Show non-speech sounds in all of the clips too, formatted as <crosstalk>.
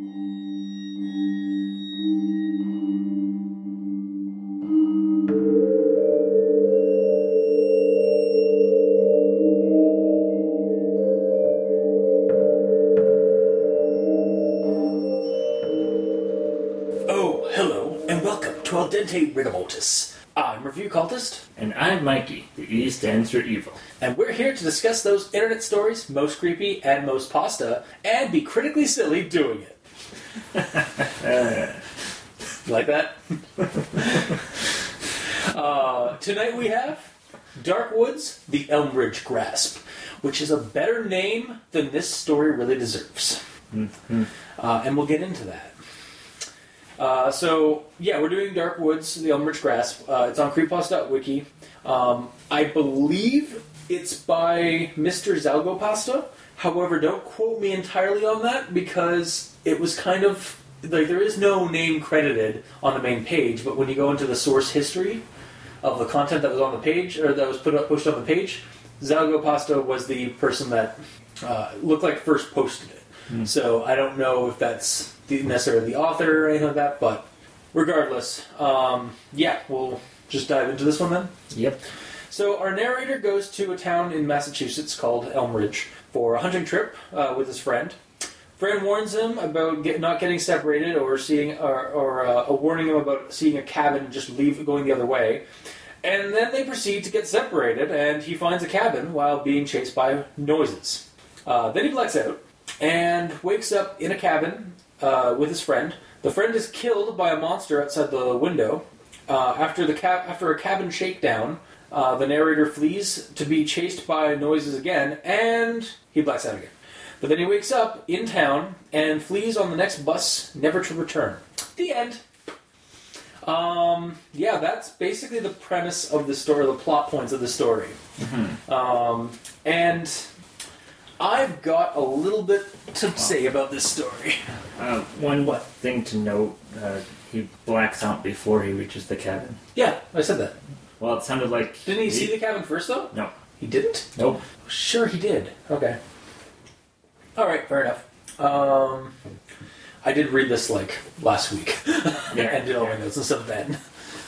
Oh, hello, and welcome to Al Dente Rigamortis. I'm Review Cultist, And I'm Mikey. The E stands for evil. and we're here to discuss those internet stories most creepy and most pasta, and be critically silly doing it. You <laughs> like that? <laughs> uh, tonight we have Dark Woods, the Elmridge Grasp, which is a better name than this story really deserves. Uh, and we'll get into that. Uh, so yeah, we're doing Dark Woods, the Elmridge Grasp. Uh, it's on creepypasta.wiki. Um, I believe it's by Mr. Zalgopasta. However, don't quote me entirely on that because it was kind of like there is no name credited on the main page. But when you go into the source history of the content that was on the page or that was put up pushed on the page, Zalgopasta was the person that uh, looked like first posted it. So I don't know if that's the, necessarily the author or anything like that, but regardless, um, yeah, we'll just dive into this one then. Yep. So our narrator goes to a town in Massachusetts called Elmridge for a hunting trip uh, with his friend. Friend warns him about get, not getting separated, or seeing, or, or uh, warning him about seeing a cabin and just leave going the other way. And then they proceed to get separated, and he finds a cabin while being chased by noises. Uh, then he blacks out and wakes up in a cabin uh, with his friend. The friend is killed by a monster outside the window. Uh, after the ca- after a cabin shakedown, uh, the narrator flees to be chased by noises again, and he blacks out again. But then he wakes up in town and flees on the next bus, never to return. The end. Um, yeah, that's basically the premise of the story, the plot points of the story. Um, and I've got a little bit to say about this story. <laughs> Uh, one What? thing to note: uh, he blacks out before he reaches the cabin. Yeah, I said that. Well, it sounded like Didn't he see the cabin first, though? No. He didn't? Nope. Sure, he did. Okay. All right, fair enough. Um, I did read this like last week <laughs> and did all my notes and stuff then.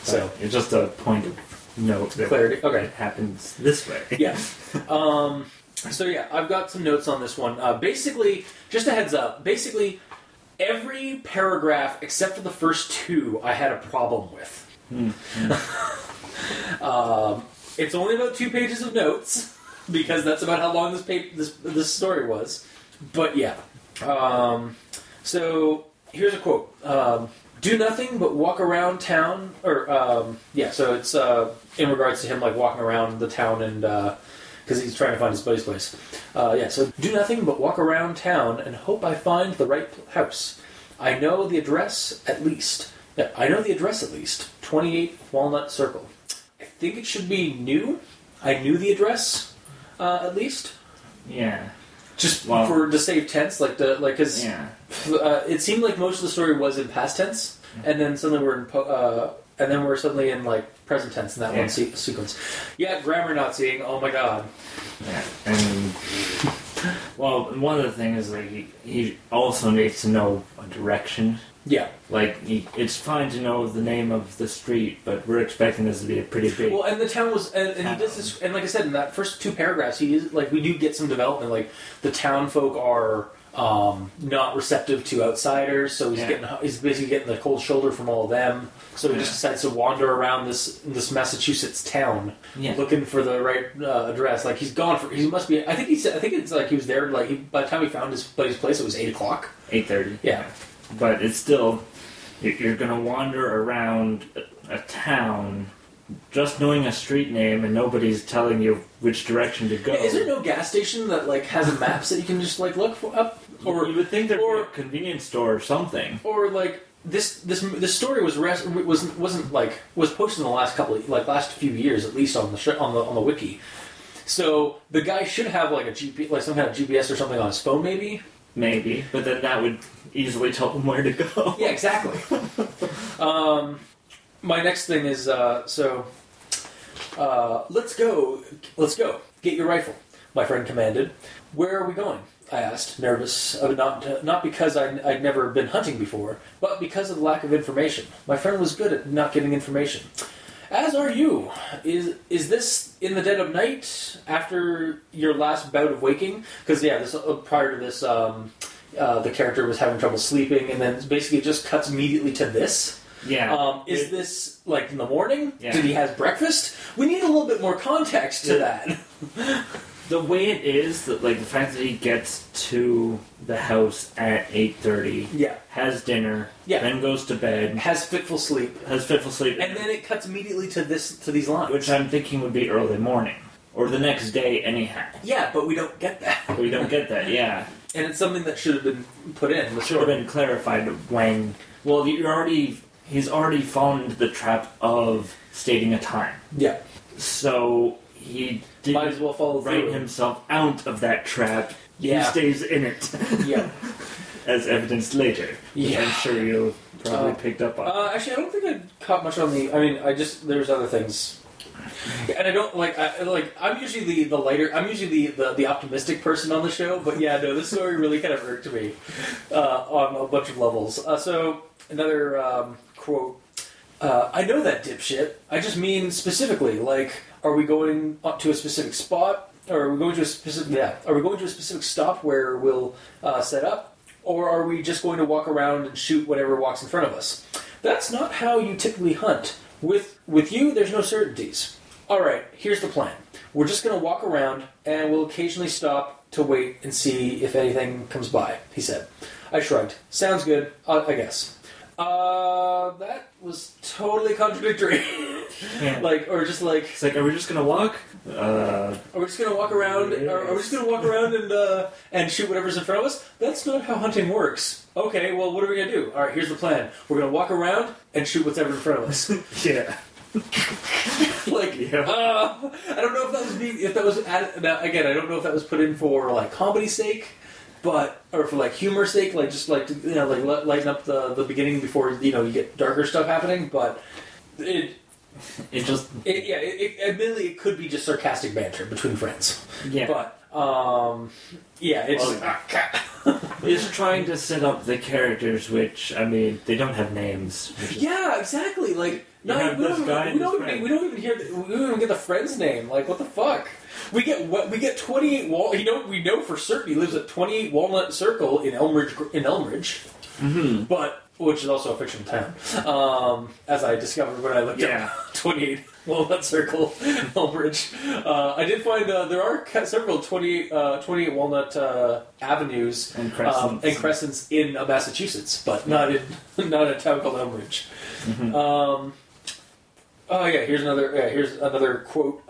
So So it's just a point of note that clarity. Okay. it happens this way. <laughs> Yeah. Um, so yeah, I've got some notes on this one. Uh, basically, just a heads up. Basically, every paragraph except for the first two, I had a problem with. <laughs> um, it's only about two pages of notes because that's about how long this pa- this this story was. But yeah. Um, so here's a quote. Um, do nothing but walk around town, or um, yeah. So it's uh, in regards to him like walking around the town and because he's trying to find his buddy's place. Uh, yeah. So do nothing but walk around town and hope I find the right house. I know the address at least. I know the address at least. Twenty eight Walnut Circle. I think it should be new. I knew the address uh, at least. Yeah. Just Wow. for to save tense, like the like because Yeah. uh, it seemed like most of the story was in past tense, and then suddenly we're in po- uh, and then we're suddenly in like present tense in that Yeah. one se- sequence. Yeah, grammar not seeing. Oh my god. Yeah. And well, one of the things is like he, he also needs to know a direction. Yeah. Like he, it's fine to know the name of the street, but we're expecting this to be a pretty big. Well, and the town was, and, and he does this, and like I said, in that first two paragraphs, he is like we do get some development. Like the town folk are um, not receptive to outsiders, so he's Yeah. getting he's basically getting the cold shoulder from all of them. So he just decides to wander around this this Massachusetts town yeah. looking for the right uh, address. Like he's gone for he must be. I think he said. I think it's like he was there. Like he, by the time he found his buddy's place, it was eight o'clock. Eight thirty. Yeah. but it's still you- you're going to wander around a, a town just knowing a street name and nobody's telling you which direction to go. Is there no gas station that like has a maps that you can just like look for, up or or you would think there'd or- be a convenience store or something. or like this this this story was res- wasn't wasn't like was posted in the last couple of, like last few years at least on the sh- on the on the wiki. So the guy should have like a GP like some kind of GPS or something on his phone maybe. Maybe, but then that would easily tell them where to go. Yeah, exactly. <laughs> um, my next thing is uh, so. Uh, let's go. Let's go. Get your rifle. My friend commanded. Where are we going? I asked, nervous, uh, not not because I'd, I'd never been hunting before, but because of the lack of information. My friend was good at not giving information. As are you. Is is this in the dead of night after your last bout of waking? Because yeah, this uh, prior to this, um, uh, the character was having trouble sleeping, and then basically it just cuts immediately to this. Yeah. Um, is It- this like in the morning? Yeah. Did he have breakfast? We need a little bit more context to Yeah. that. <laughs> the way it is that like the fact that he gets to the house at eight thirty, Yeah. has dinner, Yeah. then goes to bed, Has fitful sleep, has fitful sleep, and then it cuts immediately to this to these lines. which I'm thinking would be early morning or the next day anyhow. yeah, but we don't get that, we don't get that. <laughs> Yeah, and it's something that should have been put in. Should have been clarified when. Well, you're already. He's already fallen into the trap of stating a time, Yeah, so he might didn't as well follow write through. himself out of that trap. Yeah. He stays in it. Yeah. <laughs> as evidenced later. which Yeah. I'm sure you probably Uh, picked up on. Uh, actually, I don't think I caught much on the. I mean, I just there's other things, and I don't like. I like. I'm usually the the lighter. I'm usually the, the the optimistic person on the show. But yeah, no, this story really kind of irked me uh, on a bunch of levels. Uh, so another um, quote. Uh, I know that dipshit. I just mean specifically. Like, are we going up to a specific spot, or are we going to a specific? Yeah, are we going to a specific stop where we'll uh, set up, or are we just going to walk around and shoot whatever walks in front of us? That's not how you typically hunt. With with you, there's no certainties. All right, here's the plan. We're just going to walk around, and we'll occasionally stop to wait and see if anything comes by. He said. I shrugged. Sounds good. I guess. Uh, that was totally contradictory. Yeah. <laughs> like, or just like, it's like, are we just gonna walk? Uh, are we just gonna walk around? Are, are we just gonna walk around and uh, and shoot whatever's in front of us? That's not how hunting works. Okay, well, what are we gonna do? All right, here's the plan. We're gonna walk around and shoot whatever's in front of us. <laughs> yeah. <laughs> like, Yeah. uh, I don't know if that was being, if that was added. Now, again, I don't know if that was put in for like comedy's sake, but or for like humor's sake, like just like to, you know, like li- lighten up the the beginning before you know you get darker stuff happening. But it, It just it yeah, it, it, admittedly, it could be just sarcastic banter between friends. yeah. But um, yeah, it's Well, <laughs> It's trying to set up the characters, which I mean, they don't have names. Is, yeah, exactly. Like, not, we, don't, we, don't this even, friend. we don't even hear the, we don't even get the friend's name. Like, what the fuck? We get what we get twenty eight wall. You know, we know for certain he lives at twenty eight Walnut Circle in Elmridge. In Elmridge, Mhm. but which is also a fictional town, um, as I discovered when I looked Yeah. up <laughs> twenty eight Walnut Circle, <laughs> Elmridge. Uh, I did find uh, there are several 28, uh, 28 Walnut uh, avenues And um, crescents. and crescents in uh, Massachusetts, but not in <laughs> not in a town called Elmridge. Mhm. Um, oh yeah, here's another yeah, here's another quote.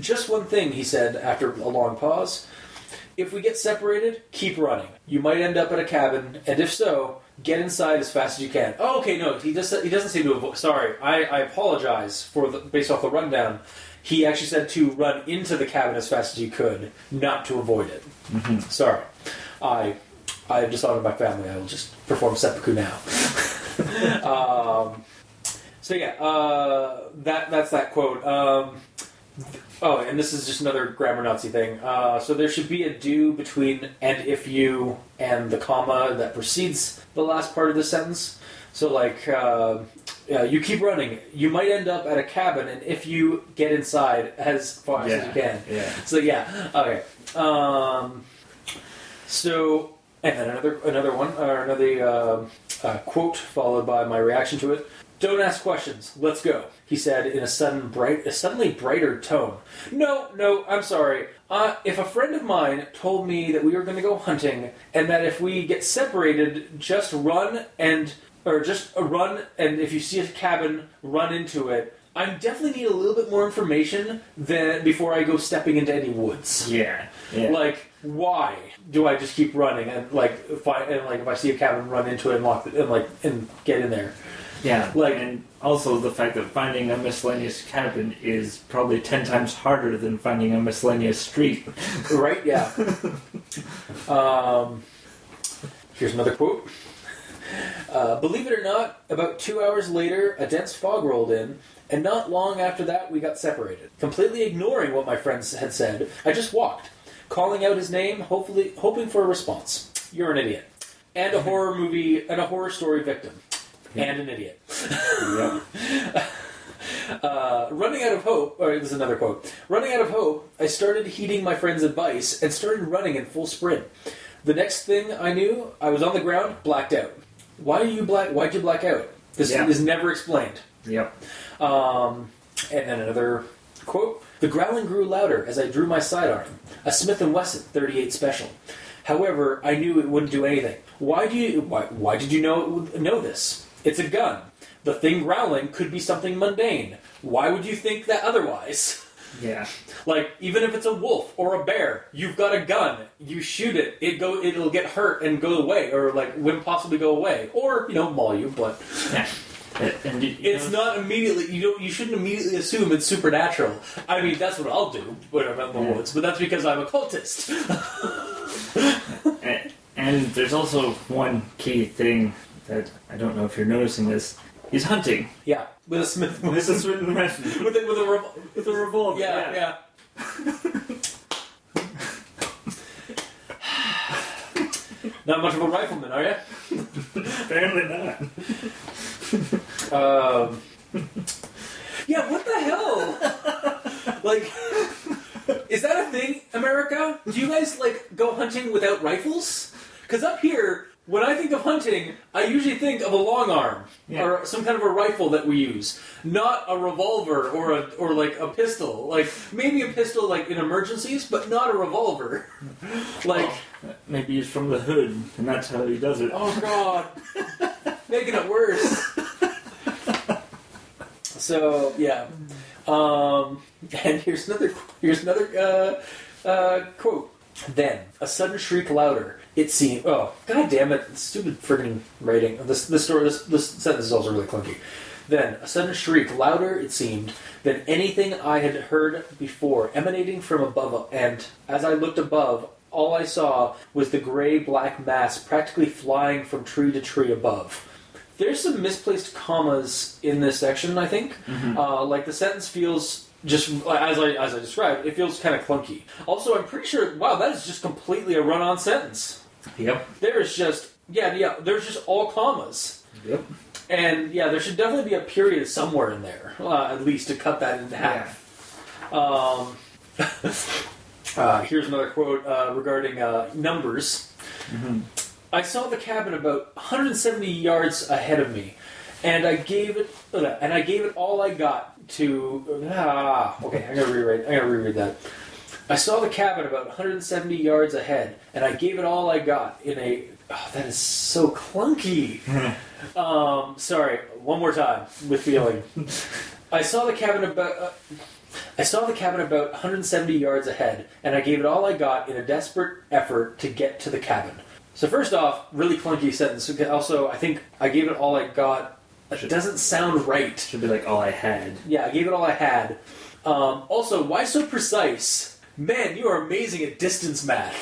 Just one thing, he said after a long pause. If we get separated, keep running. You might end up at a cabin, and if so, get inside as fast as you can. Oh, okay, no, he just he doesn't seem to avoid. Sorry, I, I apologize for the based off the rundown. He actually said to run into the cabin as fast as you could, not to avoid it. Mhm. Sorry, I I have of my family. I will just perform seppuku now. <laughs> um, so yeah, uh, that that's that quote. Um, oh, and this is just another grammar Nazi thing. Uh, so there should be a do between and if you and the comma that precedes the last part of the sentence. So like. Uh, yeah, you keep running. You might end up at a cabin, and if you get inside as fast as you can, Yeah. so yeah, okay. Um, so and then another another one or another uh, uh, quote followed by my reaction to it. Don't ask questions. Let's go. He said in a sudden bright, a suddenly brighter tone. No, no, I'm sorry. Uh, if a friend of mine told me that we were going to go hunting and that if we get separated, just run and or just run and if you see a cabin, run into it. I definitely need a little bit more information than before I go stepping into any woods. Yeah. Yeah. Like, why do I just keep running and like if I and like if I see a cabin, run into it and lock it and like and get in there? Yeah. like- and also the fact that finding a miscellaneous cabin is probably ten times harder than finding a miscellaneous street. <laughs> Right? Yeah. <laughs> um, here's another quote. Uh, believe it or not, about two hours later, a dense fog rolled in, and not long after that, we got separated. Completely ignoring what my friends had said, I just walked. calling out his name, hopefully hoping for a response. You're an idiot. And a horror movie and a horror story victim. And an idiot. Yep. <laughs> Uh, running out of hope, or this is another quote. Running out of hope, I started heeding my friend's advice and started running in full sprint. The next thing I knew, I was on the ground, blacked out. Why are you black? Why'd you black out? This Yeah. is never explained. Yep. Um, and then another quote: "The growling grew louder as I drew my sidearm, a Smith and Wesson 38 Special. However, I knew it wouldn't do anything. Why do you? Why, why did you know know this? It's a gun. The thing growling could be something mundane. Why would you think that otherwise?" <laughs> Yeah. Like even if it's a wolf or a bear, you've got a gun. You shoot it, it go, it'll get hurt and go away, or like wouldn't possibly go away, or you know maul you. But <laughs> Yeah. And, and you, you it's know, not immediately. You don't. You shouldn't immediately assume it's supernatural. I mean, that's what I'll do when I'm out in the Yeah. woods. But that's because I'm a cultist. <laughs> And, and there's also one key thing that I don't know if you're noticing this. He's hunting. yeah, with a Smith. With a, Smith written Wesson. <laughs> with a, with a revol- With a revolver. yeah, yeah. <laughs> Not much of a rifleman, are you? Apparently not. Um, yeah, what the hell? like, is that a thing, America? Do you guys like go hunting without rifles? Because up here, when I think of hunting, I usually think of a long arm Yeah. or some kind of a rifle that we use, not a revolver or a or like a pistol. Like maybe a pistol, like in emergencies, but not a revolver. <laughs> like, Maybe he's from the hood, and that's how he does it. oh god, <laughs> making it worse. So yeah, um, and here's another here's another uh, uh, quote. Then a sudden shriek louder. It seemed. Oh god damn it! Stupid friggin' writing. This this story this this sentence is also really clunky. Then a sudden shriek louder. It seemed than anything I had heard before, emanating from above. And as I looked above, all I saw was the gray black mass practically flying from tree to tree above. There's some misplaced commas in this section, I think. Uh, like the sentence feels just as I as I described, it feels kind of clunky. Also, I'm pretty sure. Wow, that is just completely a run-on sentence. Yep. There is just yeah yeah. There's just all commas, Yep. and yeah, there should definitely be a period somewhere in there, uh, at least to cut that in half. Um, <laughs> uh, here's another quote uh, regarding uh, numbers. I saw the cabin about 170 yards ahead of me, and I gave it uh, and I gave it all I got to. Ah, okay, I'm gonna rewrite. I'm gonna reread that. I saw the cabin about 170 yards ahead, and I gave it all I got in a. Oh, that is so clunky. <laughs> um, sorry, one more time with feeling. <laughs> I saw the cabin about. Uh, I saw the cabin about 170 yards ahead, and I gave it all I got in a desperate effort to get to the cabin. So first off, really clunky sentence. Also, I think I gave it all I got. It doesn't sound right. Should be like all I had. Yeah, I gave it all I had. Um, also, why so precise? Man, you are amazing at distance math.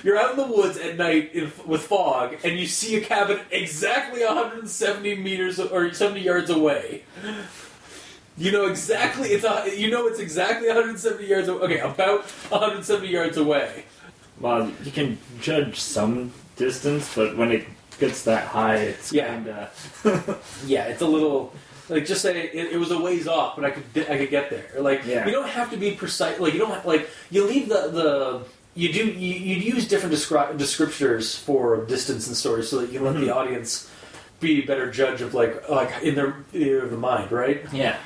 <laughs> You're out in the woods at night in, with fog, and you see a cabin exactly 170 meters or 70 yards away. You know exactly it's a, you know it's exactly 170 yards away. Okay, about 170 yards away. Well, you can judge some distance, but when it gets that high, it's Yeah. kinda. <laughs> Yeah, it's a little like just say it, it was a ways off, but I could I could get there. Like Yeah. you don't have to be precise. Like you don't have, like you leave the the you do you, you use different descri- descriptors for distance and story so that you let the mm-hmm. audience be a better judge of like like in their theater of the mind, right? Yeah.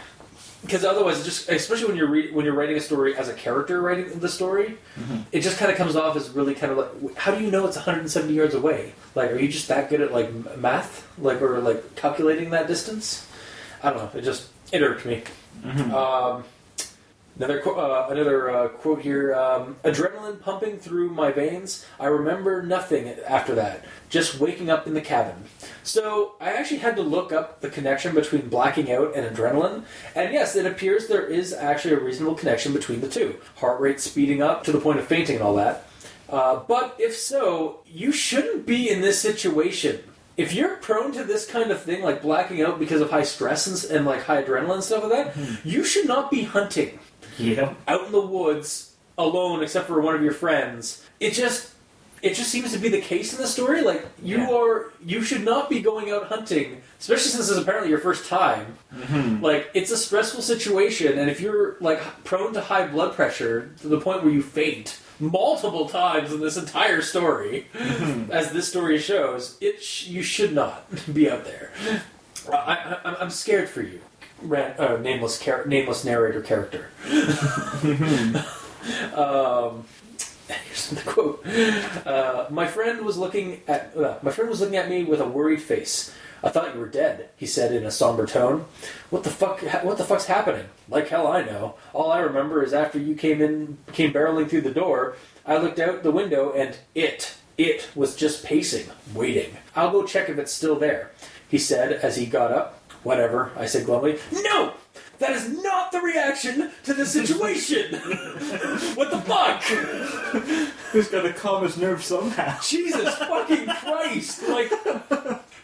Because otherwise, just especially when you're re- when you're writing a story as a character writing the story, mm-hmm. it just kind of comes off as really kind of like how do you know it's 170 yards away? Like, are you just that good at like math, like or like calculating that distance? I don't know. It just it irked me. Um, another uh, another uh, quote here: um, adrenaline pumping through my veins. I remember nothing after that. Just waking up in the cabin. So I actually had to look up the connection between blacking out and adrenaline, and yes, it appears there is actually a reasonable connection between the two. Heart rate speeding up to the point of fainting and all that. Uh, but if so, you shouldn't be in this situation. If you're prone to this kind of thing, like blacking out because of high stress and, and like high adrenaline and stuff like that, hmm. you should not be hunting Yep. out in the woods alone except for one of your friends. It just it just seems to be the case in the story. Like you Yeah. are you should not be going out hunting, especially since this is apparently your first time. Mm-hmm. Like it's a stressful situation, and if you're like prone to high blood pressure to the point where you faint multiple times in this entire story, as this story shows, it sh- you should not be out there. I, I, I'm- I'm scared for you, Ran- uh, nameless char- nameless narrator character. <laughs> um, here's the quote: uh, "My friend was looking at uh, my friend was looking at me with a worried face." I thought you were dead, he said in a somber tone. What the fuck? What the fuck's happening? Like hell, I know. All I remember is after you came in, came barreling through the door. I looked out the window and it, it was just pacing, waiting. I'll go check if it's still there, he said as he got up. Whatever, I said glumly. No, that is not the reaction to the situation. <laughs> what the fuck? Who's got to calm his nerves somehow? Jesus fucking Christ! Like,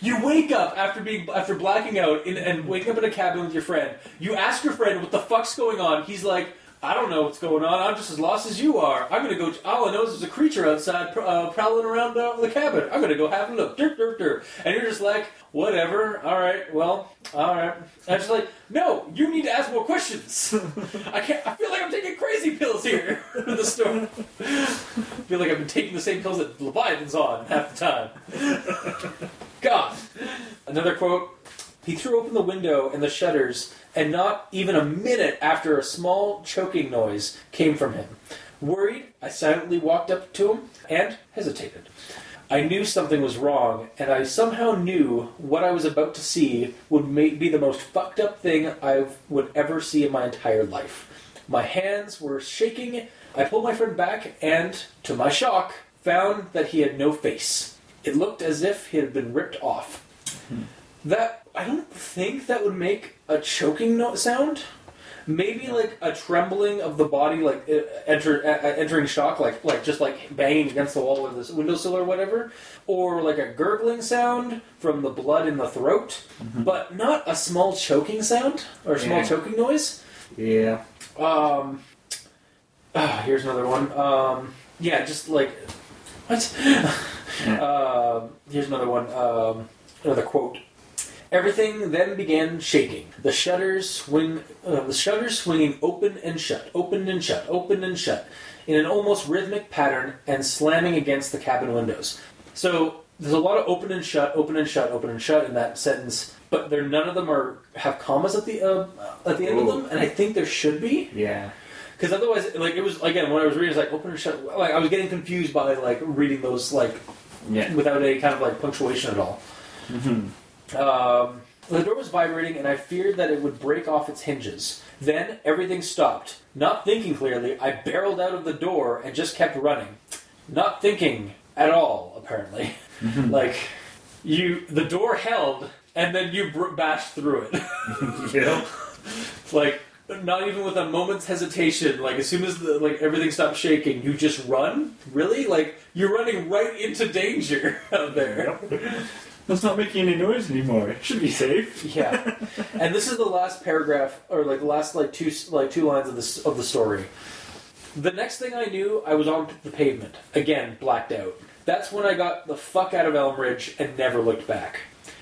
you wake up after being after blacking out in, and waking up in a cabin with your friend. You ask your friend what the fuck's going on. He's like, I don't know what's going on. I'm just as lost as you are. I'm gonna go. All I know is there's a creature outside uh, prowling around uh, the cabin. I'm gonna go have a look. Dirt, dirt, dirt. And you're just like, whatever. All right. Well, all right. And I'm just like, no. You need to ask more questions. <laughs> I can't. I feel like I'm taking crazy pills here <laughs> in the store. <laughs> I feel like I've been taking the same pills that Leviathan's on half the time. God. Another quote. He threw open the window and the shutters, and not even a minute after a small choking noise came from him. Worried, I silently walked up to him and hesitated. I knew something was wrong, and I somehow knew what I was about to see would be the most fucked up thing I would ever see in my entire life. My hands were shaking. I pulled my friend back and, to my shock, found that he had no face. It looked as if he had been ripped off. That I don't think that would make a choking no- sound. Maybe like a trembling of the body, like enter, uh, entering shock, like like just like banging against the wall or the windowsill or whatever, or like a gurgling sound from the blood in the throat, but not a small choking sound or a small choking noise. Yeah. Um, ah, here's another one. Um, yeah, just like what? <laughs> um, here's another one. Um, another quote. Everything then began shaking. The shutters swing, uh, the shutters swinging open and shut, open and shut, open and shut, in an almost rhythmic pattern, and slamming against the cabin windows. So there's a lot of open and shut, open and shut, open and shut in that sentence, but there none of them are have commas at the uh, at the end Ooh. of them, and I think there should be. Yeah. Because otherwise, like it was again when I was reading, it's like open and shut. Like I was getting confused by like reading those like Yeah. without any kind of like punctuation at all. Mhm. Um, the door was vibrating, and I feared that it would break off its hinges. Then everything stopped. Not thinking clearly, I barreled out of the door and just kept running. Not thinking at all, apparently. <laughs> like you, the door held, and then you br- bashed through it. you <laughs> yeah. <laughs> like not even with a moment's hesitation like as soon as the like everything stops shaking you just run? Really? Like you're running right into danger <laughs> out there. That's not making any noise anymore. It should be safe. <laughs> yeah. And this is the last paragraph or like the last like two like two lines of this of the story. The next thing i knew i was on the pavement. Again blacked out. That's when i got the fuck out of Elmridge and never looked back.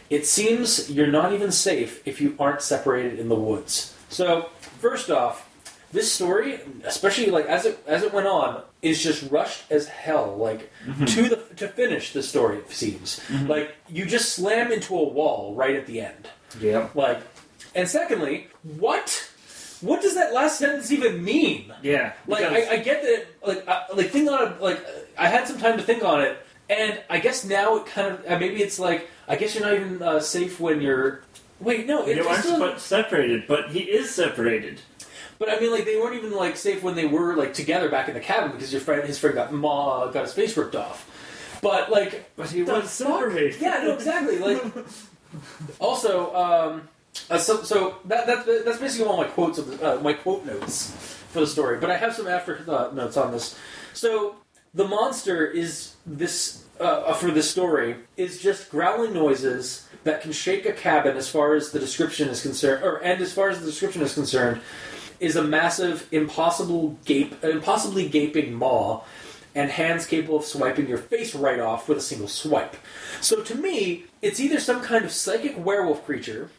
It seems you're not even safe if you aren't separated in the woods so first off this story especially like as it as it went on is just rushed as hell like to the to finish the story it seems like you just slam into a wall right at the end Yep. like, and secondly, what? What does that last sentence even mean? Yeah. Like, I, I get that. Like, I, like think on it. Like, I had some time to think on it, and I guess now it kind of uh, maybe it's like I guess you're not even uh, safe when you're. Wait, no, it's aren't still, sep- separated, but he is separated. but I mean, like they weren't even like safe when they were like together back in the cabin because your friend, his friend got ma got his face ripped off. But like, But he was separated. Yeah, no, exactly. Like, also, um, uh, so so that, that that's basically all my quotes of the, uh, my quote notes for the story. But I have some after uh, notes on this. So the monster is this uh, for this story is just growling noises that can shake a cabin as far as the description is concerned, or and as far as the description is concerned. is a massive, impossible gape, impossibly gaping maw, and hands capable of swiping your face right off with a single swipe. So to me, it's either some kind of psychic werewolf creature,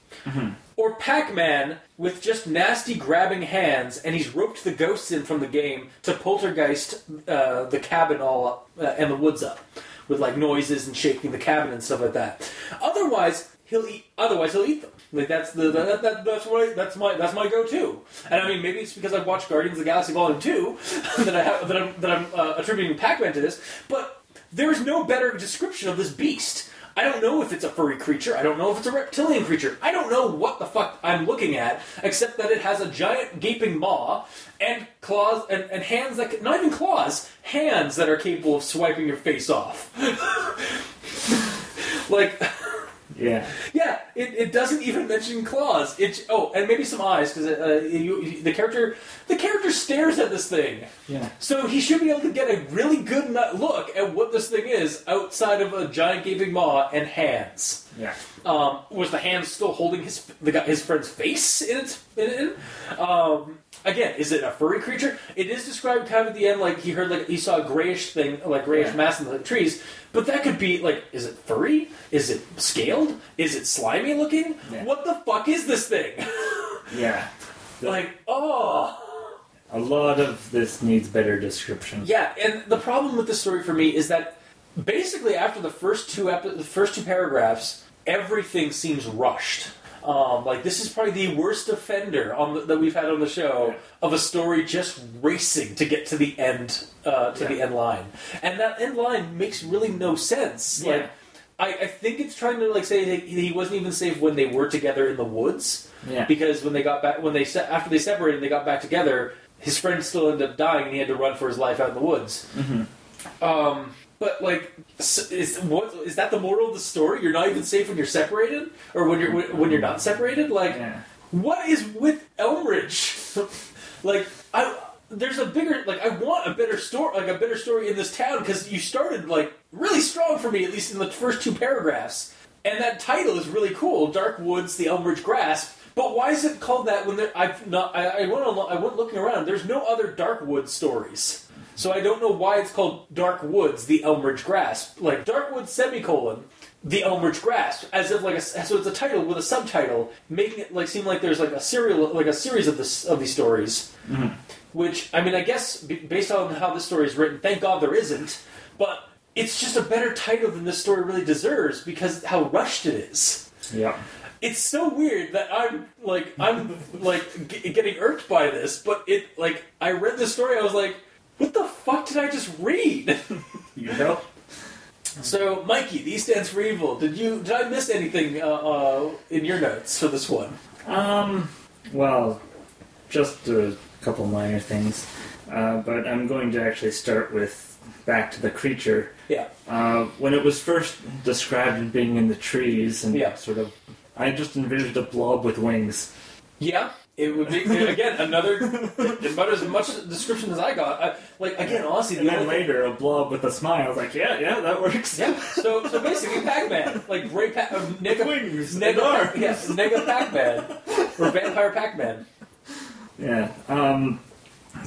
or Pac-Man with just nasty grabbing hands, and he's roped the ghosts in from the game to poltergeist uh, the cabin all up uh, and the woods up with like noises and shaking the cabin and stuff like that. Otherwise, he'll eat. Otherwise, he'll eat them. Like that's the that, that, that's what I, that's my that's my go-to. And I mean, maybe it's because I've watched Guardians of the Galaxy Volume Two <laughs> that I have that I'm that I'm uh, attributing Pac-Man to this. But there is no better description of this beast. I don't know if it's a furry creature. I don't know if it's a reptilian creature. I don't know what the fuck I'm looking at, except that it has a giant gaping maw and claws and, and hands that can, not even claws, hands that are capable of swiping your face off. <laughs> like, <laughs> Yeah. yeah, it, it doesn't even mention claws. It oh, and maybe some eyes because uh, you, you- the character the character stares at this thing. Yeah. So he should be able to get a really good look at what this thing is outside of a giant gaping maw and hands. Yeah. Um, was the hand still holding his the guy, his friend's face in it? In it? Um, again, is it a furry creature? It is described kind of at the end like he heard like he saw a grayish thing, like grayish Yeah. mass in the trees. But that could be like, is it furry? Is it scaled? Is it slimy looking? Yeah. What the fuck is this thing? <laughs> Yeah. <laughs> like, oh. A lot of this needs better description. Yeah, and the problem with the story for me is that basically after the first two epi- the first two paragraphs, everything seems rushed. Um, like this is probably the worst offender on the, that we've had on the show of a story just racing to get to the end uh, to the end line, and that end line makes really no sense. Yeah. Like, I, I think it's trying to like say that he wasn't even safe when they were together in the woods Yeah. because when they got back when they se- after they separated they got back together his friend still ended up dying and he had to run for his life out in the woods Mhm. um but like is what is that the moral of the story? You're not even safe when you're separated? Or when you're when you're not separated? Like Yeah. what is with Elmridge? <laughs> like I there's a bigger like I want a better story like a better story in this town because you started like really strong for me at least in the first two paragraphs. And that title is really cool Dark Woods the Elmridge Grasp. But why is it called that when there, I've not I, I went al- I went looking around there's no other Dark Woods stories so I don't know why it's called Dark Woods the Elmridge Grasp like Dark Woods semicolon the Elmridge Grasp, as if like a, so it's a title with a subtitle, making it like seem like there's like a serial like a series of this of these stories. Mm-hmm. Which I mean, I guess b- based on how this story is written, thank God there isn't. But it's just a better title than this story really deserves because how rushed it is. Yeah. It's so weird that I'm like I'm like g- getting irked by this, but it like I read this story, I was like, what the fuck did I just read? <laughs> You know? So, Mikey, the E stands for evil. Did you did I miss anything uh, uh, in your notes for this one? Um, well, just a couple minor things. Uh, but I'm going to actually start with back to the creature. Yeah, Uh, when it was first described as being in the trees and Yeah. sort of, I just envisioned a blob with wings. yeah. It would be again another about as much description as I got. I, like again, honestly, And the then only thing- later, a blob with a smile. I was like, yeah, yeah, that works. Yeah. So so basically, Pac-Man, like Gray Pac, uh, <laughs> Nega, Wings Nega, arms. yes, Nega Pac-Man or Vampire Pac-Man. Yeah. Um,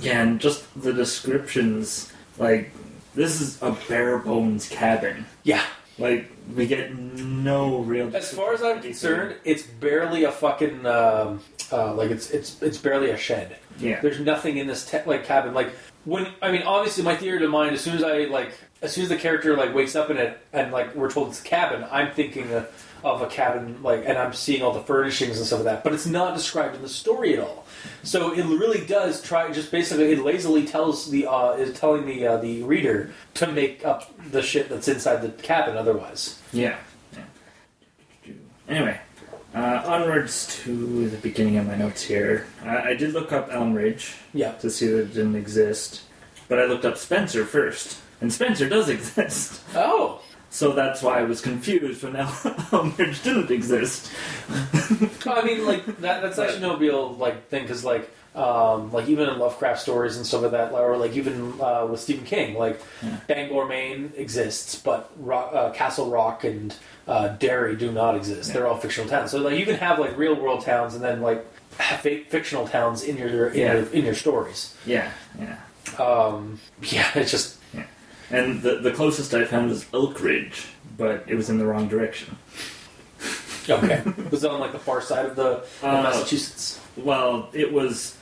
yeah, and just the descriptions, like, this is a bare bones cabin. Yeah. Like, we get no real. As far as I'm concerned, it's barely a fucking um, uh, like it's it's it's barely a shed. Yeah. There's nothing in this te- like cabin. Like when I mean, obviously, my theory to mind. As soon as I like, as soon as the character like wakes up in it, and like we're told it's a cabin, I'm thinking of, of a cabin like, and I'm seeing all the furnishings and stuff like that. But it's not described in the story at all. So it really does try. Just basically, it lazily tells the uh, is telling the uh, the reader to make up the shit that's inside the cabin. Otherwise, Yeah. yeah. Anyway, uh, onwards to the beginning of my notes here. Uh, I did look up Elmridge yeah. to see that it didn't exist, but I looked up Spencer first, and Spencer does <laughs> exist. Oh, So that's why I was confused when <laughs> Elmridge didn't exist. I mean, like that, that's actually no real like thing because like um, like even in Lovecraft stories and stuff like that, or like even uh, with Stephen King, like Yeah. Bangor, Maine exists, but Rock, uh, Castle Rock and uh, Derry do not exist. Yeah. They're all fictional towns. So like you can have like real world towns and then like <laughs> fictional towns in your in, Yeah. your in your stories. Yeah, yeah. Um, <laughs> yeah, it's just And the, the closest I found was Elk Ridge, but it was in the wrong direction. <laughs> okay. was it on like the far side of the, the Uh, Massachusetts? Well, it was,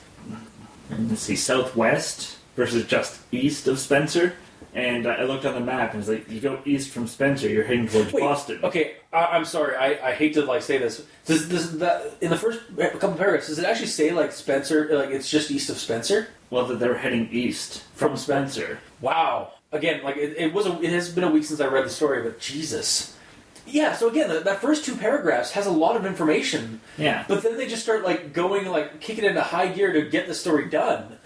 let's see, southwest versus just east of Spencer. And I I looked on the map and it's like, you go east from Spencer, you're heading towards Wait, Boston. Okay, I, I'm sorry. I, I hate to like say this. Does, does that in the first couple paragraphs does it actually say like Spencer? Like it's just east of Spencer? Well, that they're heading east from From Spencer. Wow. Again, like it, it was. A, it has been a week since I read the story, but Jesus. Yeah. So again, that, that first two paragraphs has a lot of information, Yeah. but then they just start like going like kicking into high gear to get the story done,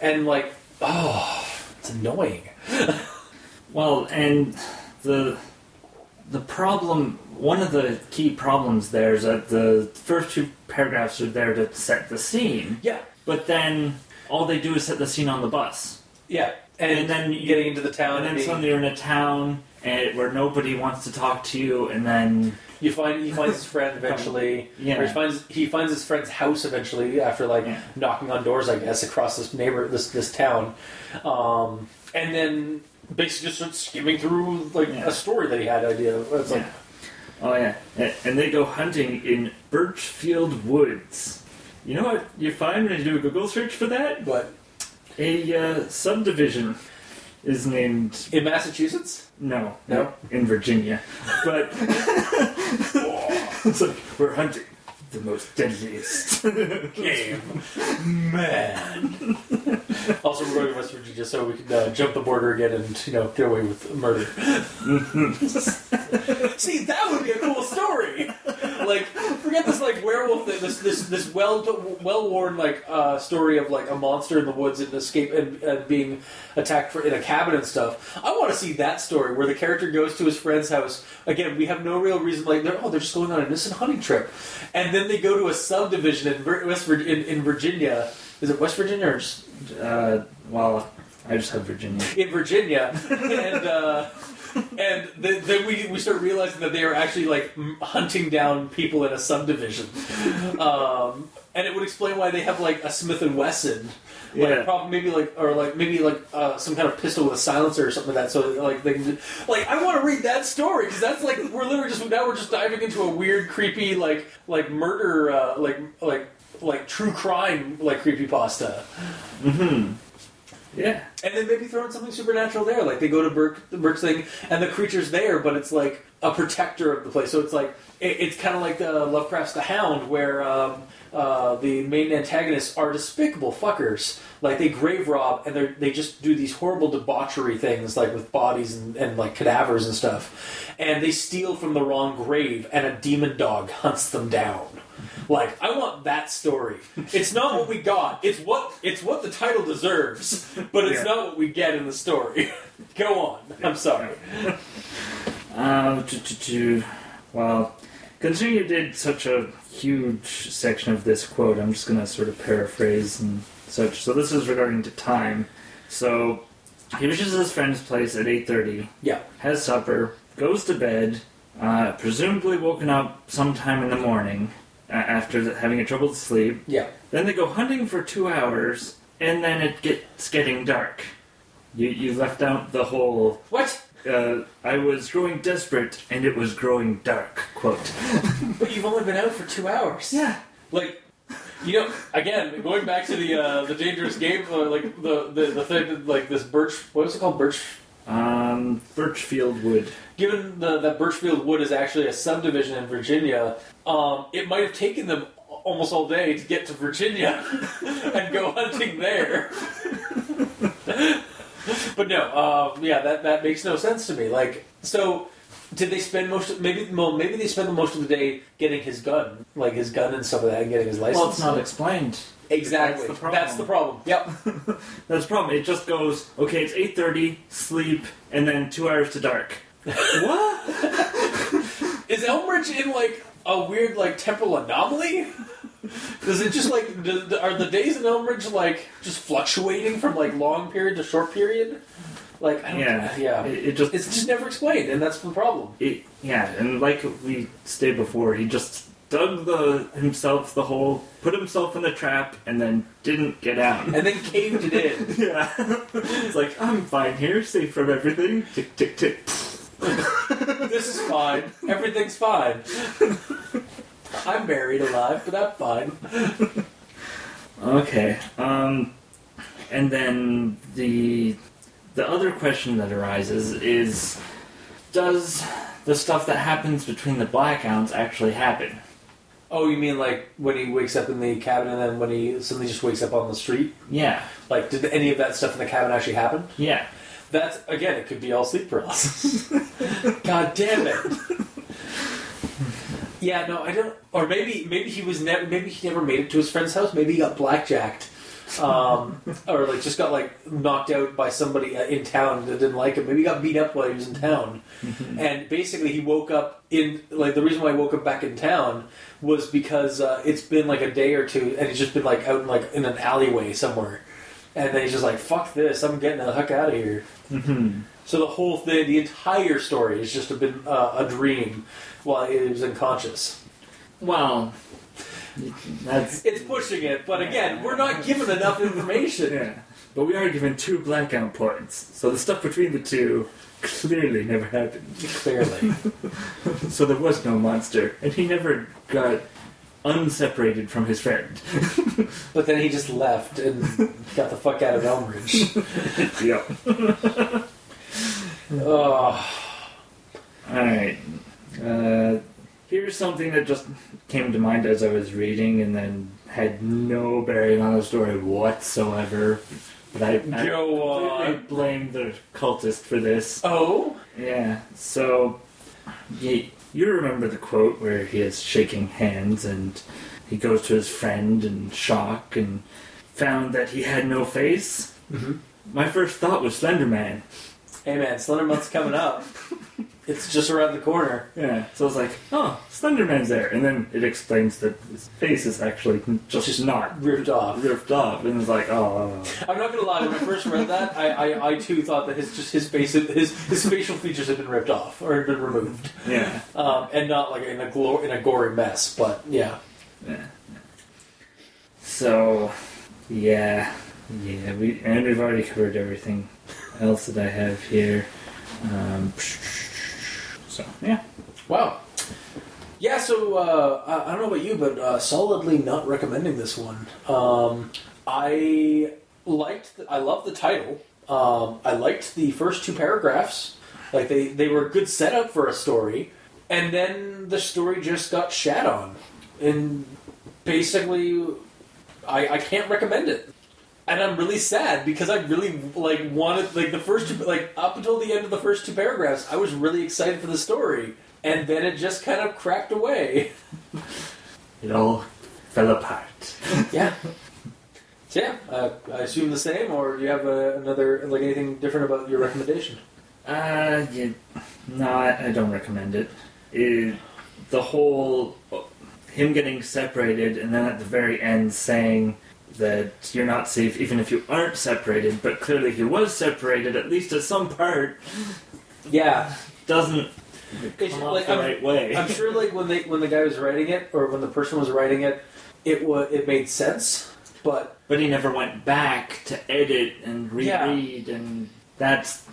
and like oh, it's annoying. <laughs> Well, and the the problem, one of the key problems there is that the first two paragraphs are there to set the scene, Yeah. but then all they do is set the scene on the bus. Yeah. And, And then you- getting into the town, And then being- suddenly you're in a town and where nobody wants to talk to you, and then You find he finds his <laughs> friend eventually. Yeah. He finds he finds his friend's house eventually after like Yeah. knocking on doors, I guess, across this neighbor this this town, um, and then basically just starts skimming through like Yeah. a story that he had idea. Of. It's like yeah. oh yeah, and they go hunting in Birchfield Woods. You know what you find when you do a Google search for that? but A uh, subdivision is named in Massachusetts, No, No? in Virginia. But <laughs> it's like we're hunting the most deadliest. <laughs> game man. also, we're going to West Virginia so we can uh, jump the border again and you know get away with murder. <laughs> See, that would be a cool story. Like, forget this like werewolf thing. This this this well well worn like uh, story of like a monster in the woods and escape and, and being attacked for, in a cabin and stuff. I want to see that story where the character goes to his friend's house. Again, we have no real reason. Like, they're, oh, they're just going on an innocent hunting trip, and then they go to a subdivision in West in, in Virginia. Is it West Virginia or uh, well, I just have Virginia. in Virginia, <laughs> and uh, and th- then we we start realizing that they are actually like hunting down people in a subdivision, <laughs> um, and it would explain why they have like a Smith and Wesson, like Yeah. probably maybe like or like maybe like uh, some kind of pistol with a silencer or something like that. So like they can, like I want to read that story because that's like we're literally just now we're just diving into a weird, creepy like like murder uh, like like like true crime like creepy pasta. Mm-hmm. Yeah. And then maybe throw in something supernatural there. Like they go to Burke, the Burke's thing, and the creature's there, but it's like a protector of the place. So it's like it, it's kind of like the Lovecraft's The Hound, where um, uh, the main antagonists are despicable fuckers. Like they grave rob, and they they just do these horrible debauchery things, like with bodies and, and like cadavers and stuff. And they steal from the wrong grave, and a demon dog hunts them down. Like I want that story. It's not what we got. It's what it's what the title deserves, but it's Yeah. not what we get in the story. <laughs> Go on. I'm sorry. Um, to, well, considering you did such a huge section of this quote, I'm just going to sort of paraphrase and such. So this is regarding to time. So he reaches his friend's place at 8.30, Yeah. has supper, goes to bed, uh, presumably woken up sometime in the morning uh, after the, having a troubled sleep. Yeah. Then they go hunting for two hours, and then it gets getting dark. You, you left out the whole What? Uh, I was growing desperate and it was growing dark. Quote. <laughs> But you've only been out for two hours. Yeah. Like, you know, again, going back to the uh, the dangerous game, uh, like the, the the thing, like this birch. What was it called? Birch. Um, Birchfield Wood. Given the, that Birchfield Wood is actually a subdivision in Virginia, um, it might have taken them almost all day to get to Virginia <laughs> and go hunting there. <laughs> <laughs> but no, um, yeah, that that makes no sense to me. Like, so did they spend most? Of, maybe well, maybe they spent most of the day getting his gun, like his gun and stuff like that, and getting his license. Well, it's not explained. exactly. That's the problem. That's the problem. Yep. <laughs> That's the problem. It just goes, okay, it's 8.30, sleep, and then two hours to dark. <laughs> what? Is Elmridge in like a weird like temporal anomaly? Does it just like do, are the days in Elmridge like just fluctuating from like long period to short period? Like I don't, Yeah, yeah. It, it just It's just never explained, and that's the problem. It, yeah, and like we stated before, he just dug the himself the hole, put himself in the trap, and then didn't get out. And then caved it in. <laughs> yeah, it's like I'm fine here, safe from everything. Tick tick tick. <laughs> this is fine. Everything's fine. <laughs> I'm buried alive, but I'm fine. <laughs> Okay. Um, and then the the other question that arises is, does the stuff that happens between the blackouts actually happen? Oh, you mean like when he wakes up in the cabin and then when he suddenly just wakes up on the street? Yeah, Like, did any of that stuff in the cabin actually happen? yeah. That's again, it could be all sleep paralysis. <laughs> God damn it! Yeah, no, I don't. Or maybe, maybe he was never. Maybe he never made it to his friend's house. Maybe he got blackjacked, um, <laughs> or like just got like knocked out by somebody uh, in town that didn't like him. Maybe he got beat up while he was in town, and basically he woke up in like the reason why he woke up back in town was because uh, it's been like a day or two, and he's just been like out in like in an alleyway somewhere. And then he's just like, "Fuck this! I'm getting the heck out of here." hmm So the whole thing, the entire story, has just been uh, a dream while he was unconscious. Well, that's It's pushing it, but again, we're not given enough information. yeah. But we are given two blackout points, so the stuff between the two clearly never happened. Clearly, <laughs> So there was no monster, and he never got unseparated from his friend. <laughs> but then he just left and got the fuck out of Elmridge. <laughs> yep. Oh, All right. Uh, here's something that just came to mind as I was reading, and then had no bearing on the story whatsoever. But I, I go completely on. blame the cultist for this. Oh, Yeah. So, you, you remember the quote where he is shaking hands and he goes to his friend in shock and found that he had no face? Mhm. My first thought was Slenderman. hey man, Slender Month's coming up. It's just around the corner. Yeah. So I was like, oh, Slenderman's there. And then it explains that his face is actually just, Just not Ripped off. ripped off. And it's like, oh. I'm not gonna lie. When I first read that, I, I, I too thought that his just his face his his facial features had been ripped off or had been removed, Yeah. um, and not like in a glor- in a gory mess. But yeah, Yeah. So, yeah, yeah, we and we've already covered everything else that I have here. Um, so yeah, Wow. Yeah, so uh, I, I don't know about you, but uh, solidly not recommending this one. Um, I liked, the, I love the title. Um, I liked the first two paragraphs. Like they, they were a good setup for a story, and then the story just got shat on, and basically, I, I can't recommend it. And I'm really sad because I really like wanted like the first two like up until the end of the first two paragraphs, I was really excited for the story, and then it just kind of cracked away. <laughs> it all fell apart. <laughs> yeah. So yeah, uh, I assume the same, or do you have uh, another like anything different about your recommendation? Uh, yeah, no, I, I don't recommend it. it. The whole him getting separated, and then at the very end saying that you're not safe even if you aren't separated, but clearly he was separated at least at some part. Yeah, Doesn't come off like, the I'm- right way. I'm sure like when they when the guy was writing it, or when the person was writing it, it was it made sense, but But he never went back to edit and Yeah. reread, and that's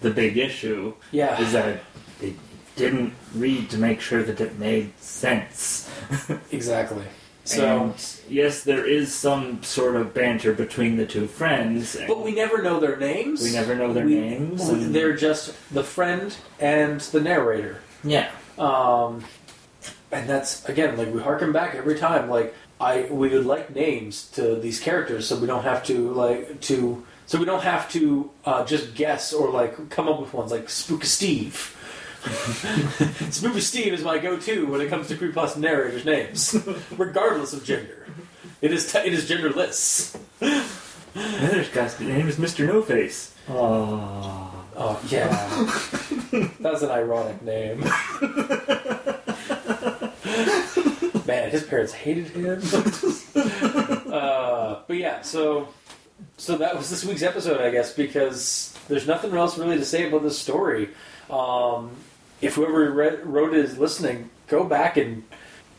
the big issue. yeah, Is that they didn't read to make sure that it made sense. <laughs> exactly. So, and yes, there is some sort of banter between the two friends. but we never know their names. we never know their We- names. we- and- They're just the friend and the narrator. yeah, Um, and that's again like we harken back every time. Like I, we would like names to these characters, so we don't have to like to, so we don't have to uh, just guess or like come up with ones like Spook Steve. <laughs> Spooky Steve is my go-to when it comes to creepypasta narrators' names, <laughs> regardless of gender. It is t- it is genderless. another guy's name is Mister No Face. Oh, Oh yeah, that's an ironic name. <laughs> Man, his parents hated him. uh, but yeah, so so that was this week's episode, I guess, because there's nothing else really to say about this story. Um, if whoever read, wrote it is listening, go back and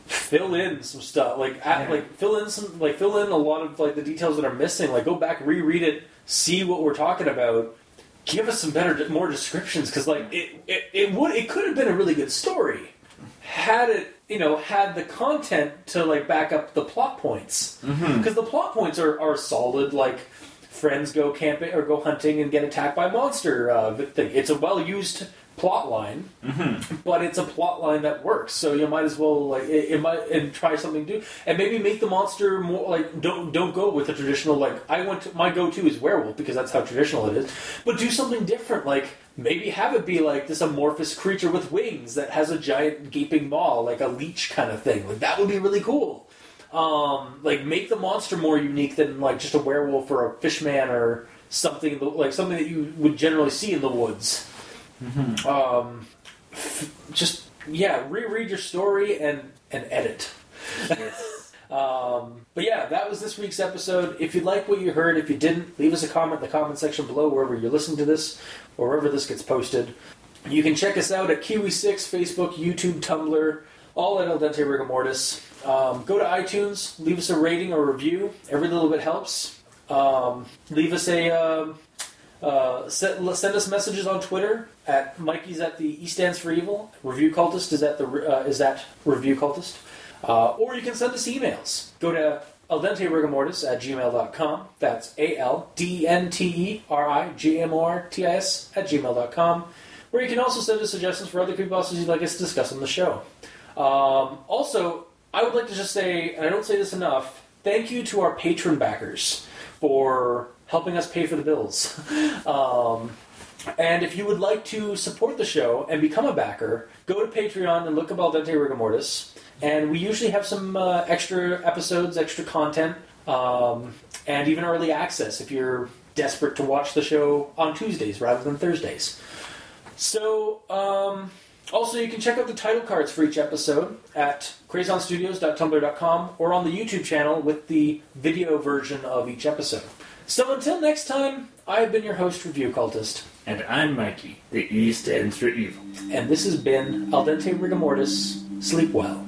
fill in some stuff. Like, Yeah. like fill in some, like fill in a lot of like the details that are missing. Like, go back, reread it, see what we're talking about. Give us some better, more descriptions because, like, it, it, it would, it could have been a really good story had it, you know, had the content to like back up the plot points because the plot points are, are solid. Like friends go camping or go hunting and get attacked by a monster. Uh, thing. It's a well used plot line, but it's a plot line that works. So you might as well like it, it might and try something new and maybe make the monster more like don't don't go with the traditional like I went to, my go to is werewolf because that's how traditional it is, but do something different like. Maybe have it be like this amorphous creature with wings that has a giant gaping maw, like a leech kind of thing. Like that would be really cool um, like make the monster more unique than like just a werewolf or a fishman or something like something that you would generally see in the woods. Um, f- just yeah, reread your story and and edit. <laughs> Um, but yeah, that was this week's episode. If you like what you heard, if you didn't, leave us a comment in the comment section below wherever you're listening to this or wherever this gets posted. You can check us out at Kiwi6, Facebook, YouTube, Tumblr, all at Al Dente Rigor Mortis. Um, go to iTunes, leave us a rating or review. Every little bit helps. Um, leave us a um, uh, send, send us messages on Twitter at Mikey's at the E stands for evil. Review cultist is at the uh, is at review cultist. Uh, or you can send us emails. Go to al dente rigamortis at gmail.com. That's A L D N T E R I G M O R T I S at gmail.com. Where you can also send us suggestions for other creepypastas you'd like us to discuss on the show. Um, also, I would like to just say, and I don't say this enough, thank you to our patron backers for helping us pay for the bills. <laughs> Um, and if you would like to support the show and become a backer, go to Patreon and look up Al Dente Rigor Mortis. And we usually have some uh, extra episodes, extra content, um, and even early access if you're desperate to watch the show on Tuesdays rather than Thursdays. So, um, also you can check out the title cards for each episode at crazonstudios.tumblr.com or on the YouTube channel with the video version of each episode. So until next time, I have been your host, Review Cultist, And I'm Mikey. The E stands for evil. and this has been Al Dente Rigamortis. Sleep well.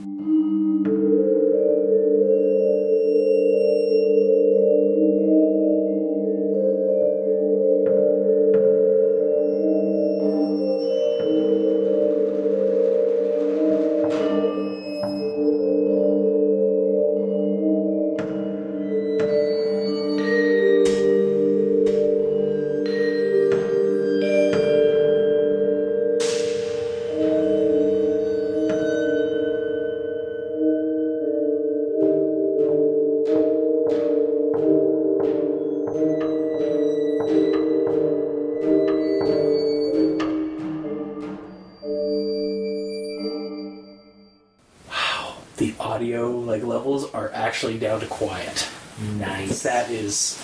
Actually down to quiet. Mm. Nice. That is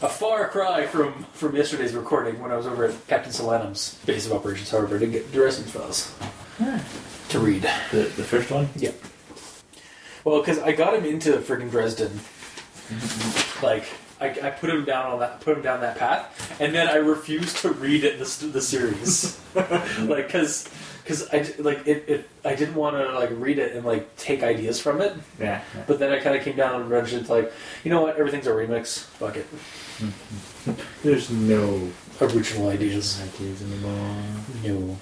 a far cry from from yesterday's recording when I was over at Captain Solanum's base of operations. However, didn't get Dresden's files hmm. to read. The, the first one? Yep. Well, because I got him into friggin' Dresden. Mm-hmm. like, I, I put him down on that, put him down that path, and then I refused to read it the, the series, <laughs> like, because. Because I d- like it, it, I didn't want to like read it and like take ideas from it, Yeah. but then I kind of came down and eventually it's like, you know what, everything's a remix. Fuck it, There's no original ideas. ideas anymore. No.